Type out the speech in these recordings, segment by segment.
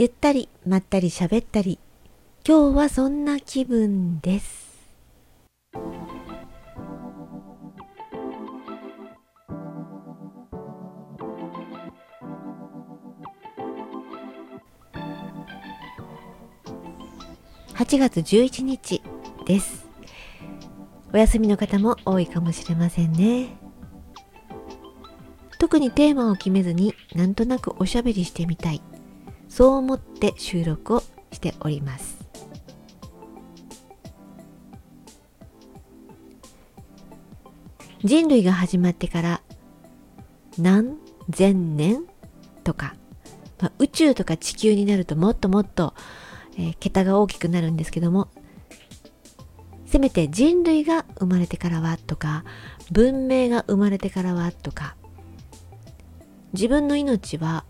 ゆったりまったり喋ったり。今日はそんな気分です。8月11日です。お休みの方も多いかもしれませんね。特にテーマを決めずになんとなくおしゃべりしてみたい。そう思って収録をしております。人類が始まってから何千年とか、まあ、宇宙とか地球になるともっともっと、えー、桁が大きくなるんですけどもせめて人類が生まれてからはとか文明が生まれてからはとか自分の命は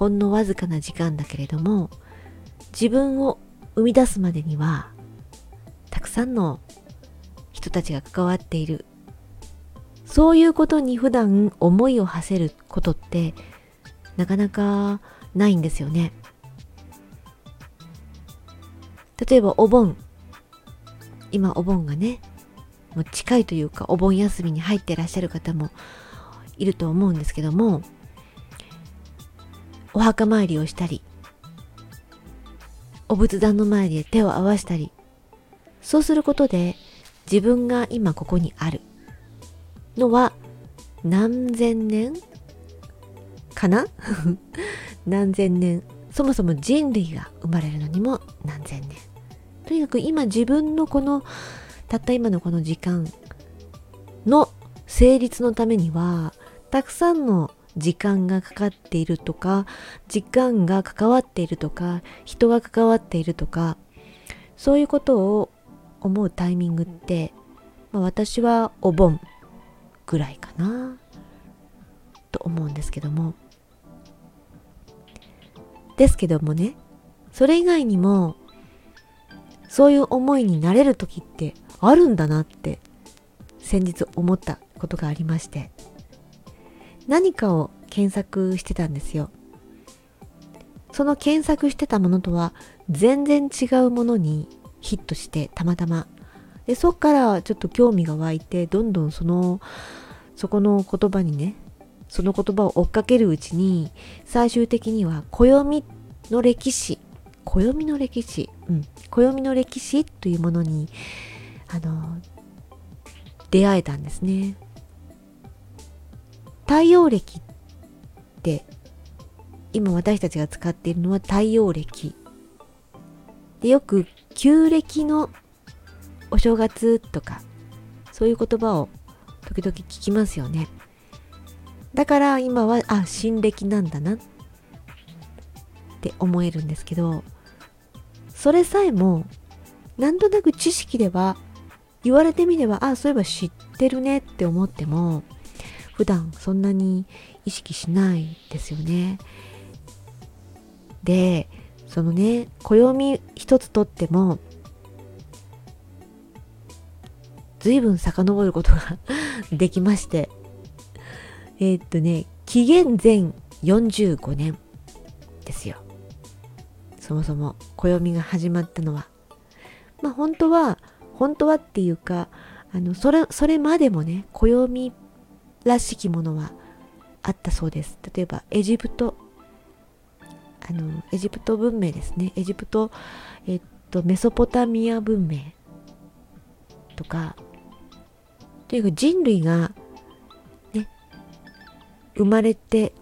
ほんのわずかな時間だけれども自分を生み出すまでにはたくさんの人たちが関わっている。そういうことに普段思いを馳せることってなかなかないんですよね。例えばお盆。今お盆がねもう近いというかお盆休みに入ってらっしゃる方もいると思うんですけどもお墓参りをしたり、お仏壇の前で手を合わしたり、そうすることで自分が今ここにあるのは何千年？かな？何千年？そもそも人類が生まれるのにも何千年？とにかく今自分のこのたった今のこの時間の成立のためにはたくさんの時間がかかっているとか時間が関わっているとか人が関わっているとかそういうことを思うタイミングって、まあ、私はお盆ぐらいかなと思うんですけども。ですけどもねそれ以外にもそういう思いになれる時ってあるんだなって先日思ったことがありまして。何かを検索してたんですよ。その検索してたものとは全然違うものにヒットしてたまたま。で、そっからちょっと興味が湧いて、どんどんその、そこの言葉にね、その言葉を追っかけるうちに、最終的には暦の歴史、暦の歴史、うん、暦の歴史というものに、あの、出会えたんですね。太陽暦って今私たちが使っているのは太陽暦でよく旧暦のお正月とかそういう言葉を時々聞きますよね。だから今はあ新暦なんだな。って思えるんですけどそれさえもなんとなく知識では言われてみればあそういえば知ってるねって思っても普段そんなに意識しないですよね。で、そのね、暦一つとっても、随分遡ることが できまして、えー、っとね、紀元前45年ですよ。そもそも暦が始まったのは。まあ本当は、本当はっていうか、あの、それ、それまでもね、暦らしきものはあったそうです。例えばエジプト、あの、エジプト文明ですね。エジプト、えっと、メソポタミア文明とか、とにかく人類がね、生まれて、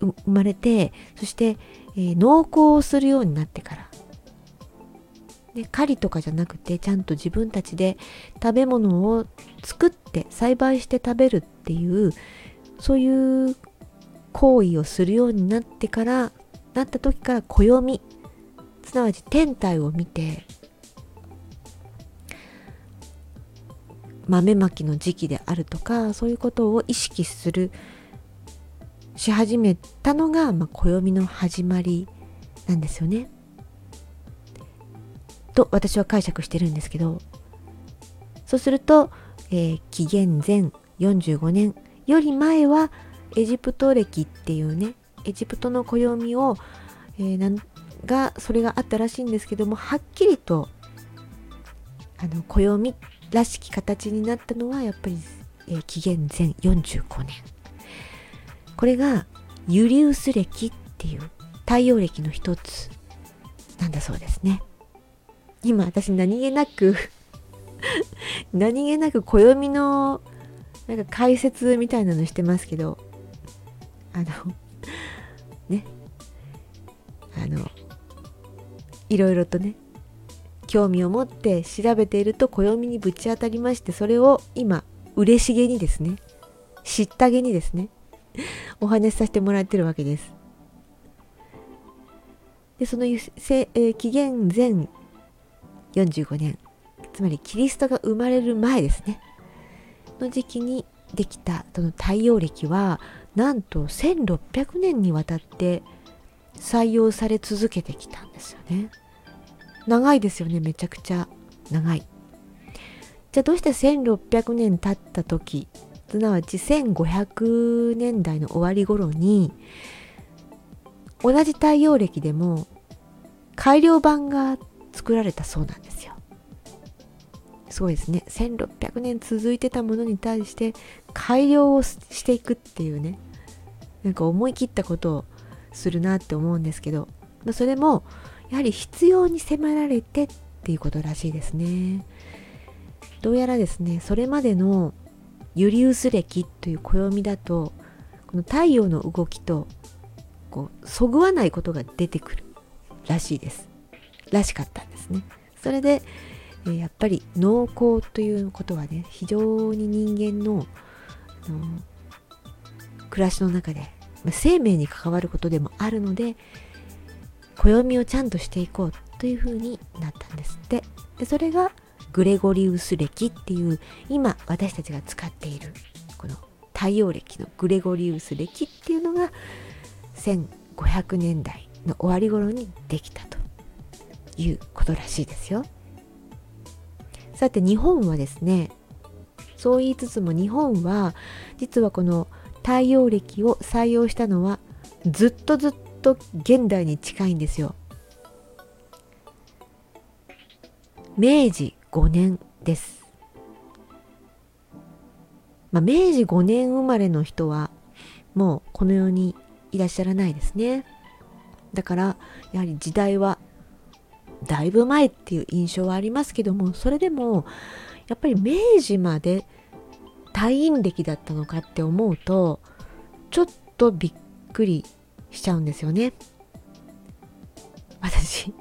生まれて、そして、えー、農耕をするようになってから、ね、狩りとかじゃなくてちゃんと自分たちで食べ物を作って栽培して食べるっていうそういう行為をするようになってからなった時から暦すなわち天体を見て豆まきの時期であるとかそういうことを意識するし始めたのが、まあ、暦の始まりなんですよね。と私は解釈してるんですけどそうするとえー、紀元前45年より前はエジプト暦っていうねエジプトの暦を、えー、がそれがあったらしいんですけどもはっきりとあの暦らしき形になったのはやっぱり、えー、紀元前45年。これがユリウス暦っていう太陽暦の一つなんだそうですね。今私何気なく 何気なく暦のなんか解説みたいなのしてますけどあのねあのいろいろとね興味を持って調べていると暦にぶち当たりましてそれを今嬉しげにですね知ったげにですねお話しさせてもらってるわけです。でその、えー、紀元前45年。つまりキリストが生まれる前ですね。の時期にできたその太陽暦はなんと1600年にわたって採用され続けてきたんですよね。長いですよねめちゃくちゃ。長い。じゃあどうして1600年経った時すなわち1500年代の終わり頃に同じ太陽暦でも改良版があって作られたそうなんですよ。すごいですね。1600年続いてたものに対して改良をしていくっていうね。なんか思い切ったことをするなって思うんですけど、まあ、それもやはり必要に迫られてっていうことらしいですね。どうやらですねそれまでのユリウス暦という暦だとこの太陽の動きとこうそぐわないことが出てくるらしいです。らしかったんですね。それでえやっぱり農耕ということはね非常に人間のの暮らしの中で、ま、生命に関わることでもあるので暦をちゃんとしていこうというふうになったんです。ってでそれがグレゴリウス暦っていう今私たちが使っているこの太陽暦のグレゴリウス暦っていうのが1500年代の終わり頃にできたと。いうことらしいですよ。さて日本はですねそう言いつつも日本は実はこの太陽暦を採用したのはずっとずっと現代に近いんですよ。明治5年です。まあ、明治5年生まれの人はもうこの世にいらっしゃらないですね。だからやはり時代はだいぶ前っていう印象はありますけどもそれでもやっぱり明治まで退院歴だったのかって思うとちょっとびっくりしちゃうんですよね。私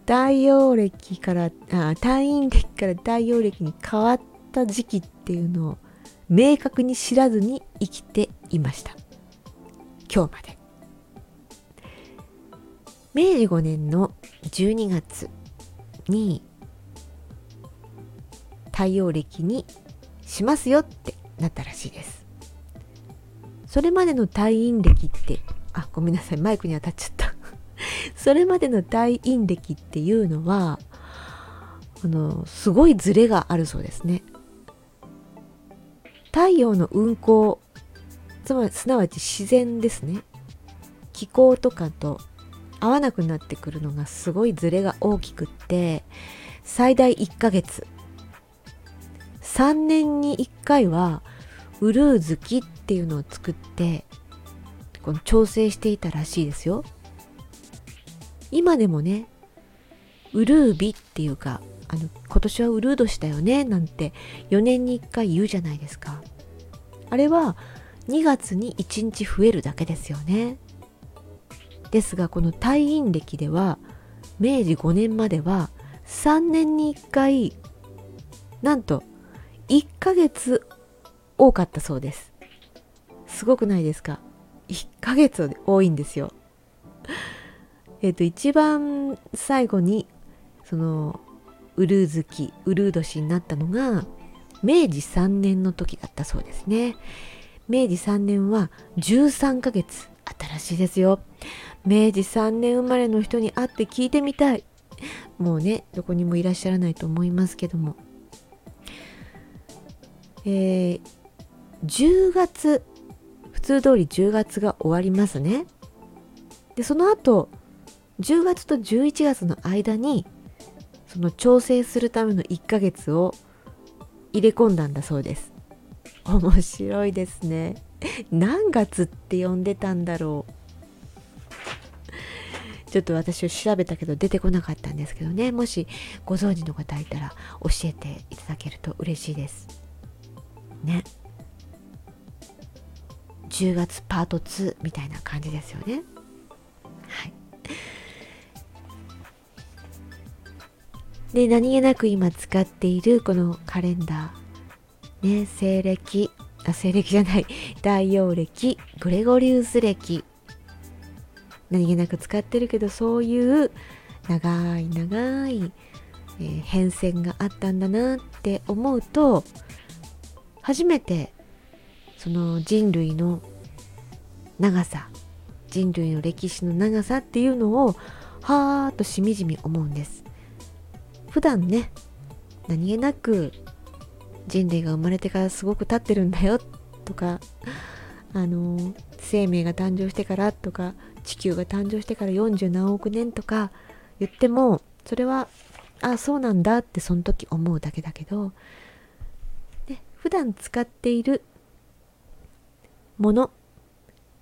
太陽暦からあ退院暦から太陽暦に変わった時期っていうのを明確に知らずに生きていました今日まで明治5年の12月に太陽暦にしますよってなったらしいです。それまでの退院暦ってあごめんなさい。マイクに当たっちゃった。それまでの退院暦っていうのはあのすごいズレがあるそうですね。太陽の運行つまりすなわち自然ですね。気候とかと合わなくなってくるのがすごいズレが大きくって最大1ヶ月。3年に1回はウルー月っていうのを作ってこの調整していたらしいですよ。今でもねウルー日っていうかあの今年はウルー年だよねなんて4年に1回言うじゃないですか。あれは2月に1日増えるだけですよね。ですがこの退院歴では明治5年までは3年に1回なんと1ヶ月多かったそうです。すごくないですか？1ヶ月多いんですよ。えっ、と一番最後にそのウルー月ウルー年になったのが明治3年の時だったそうですね。明治3年は13ヶ月新しいですよ。明治3年生まれの人に会って聞いてみたい。もうねどこにもいらっしゃらないと思いますけども。えー、10月普通通り10月が終わりますね。でその後10月と11月の間にその調整するための1ヶ月を入れ込んだんだそうです。面白いですね。何月って呼んでたんだろう。ちょっと私は調べたけど出てこなかったんですけどね。もしご存知の方いたら教えていただけると嬉しいです。ね。10月パート2みたいな感じですよね。はい。で何気なく今使っているこのカレンダー。ね西暦あ西暦じゃない。太陽暦グレゴリウス暦。何気なく使ってるけどそういう長い長い、えー、変遷があったんだなって思うと初めてその人類の長さ人類の歴史の長さっていうのをはーっとしみじみ思うんです。普段ね何気なく人類が生まれてからすごく経ってるんだよとかあの生命が誕生してからとか地球が誕生してから40何億年とか言ってもそれはあそうなんだってその時思うだけだけど、ね、普段使っているもの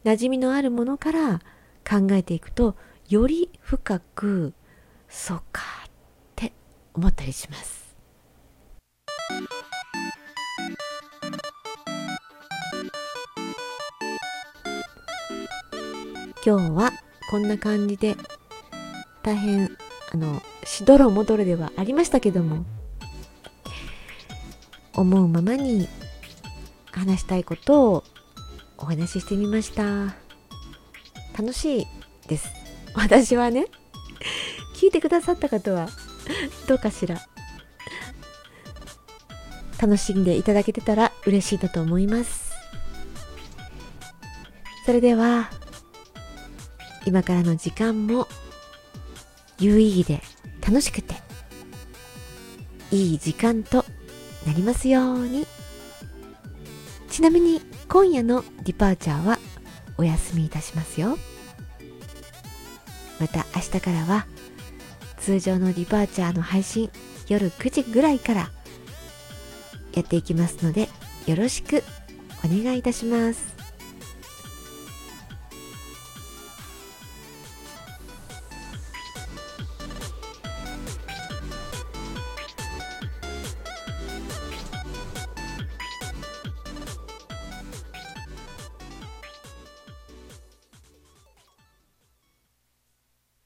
馴染みのあるものから考えていくとより深くそうかって思ったりします。今日はこんな感じで大変あのしどろもどろではありましたけども思うままに話したいことをお話ししてみました。楽しいです。私はね聞いてくださった方はどうかしら。楽しんでいただけてたら嬉しいだと思います。それでは今からの時間も有意義で楽しくていい時間となりますように。ちなみに今夜のディパーチャーはお休みいたしますよ。また明日からは通常のディパーチャーの配信夜9時ぐらいからやっていきますのでよろしくお願いいたします。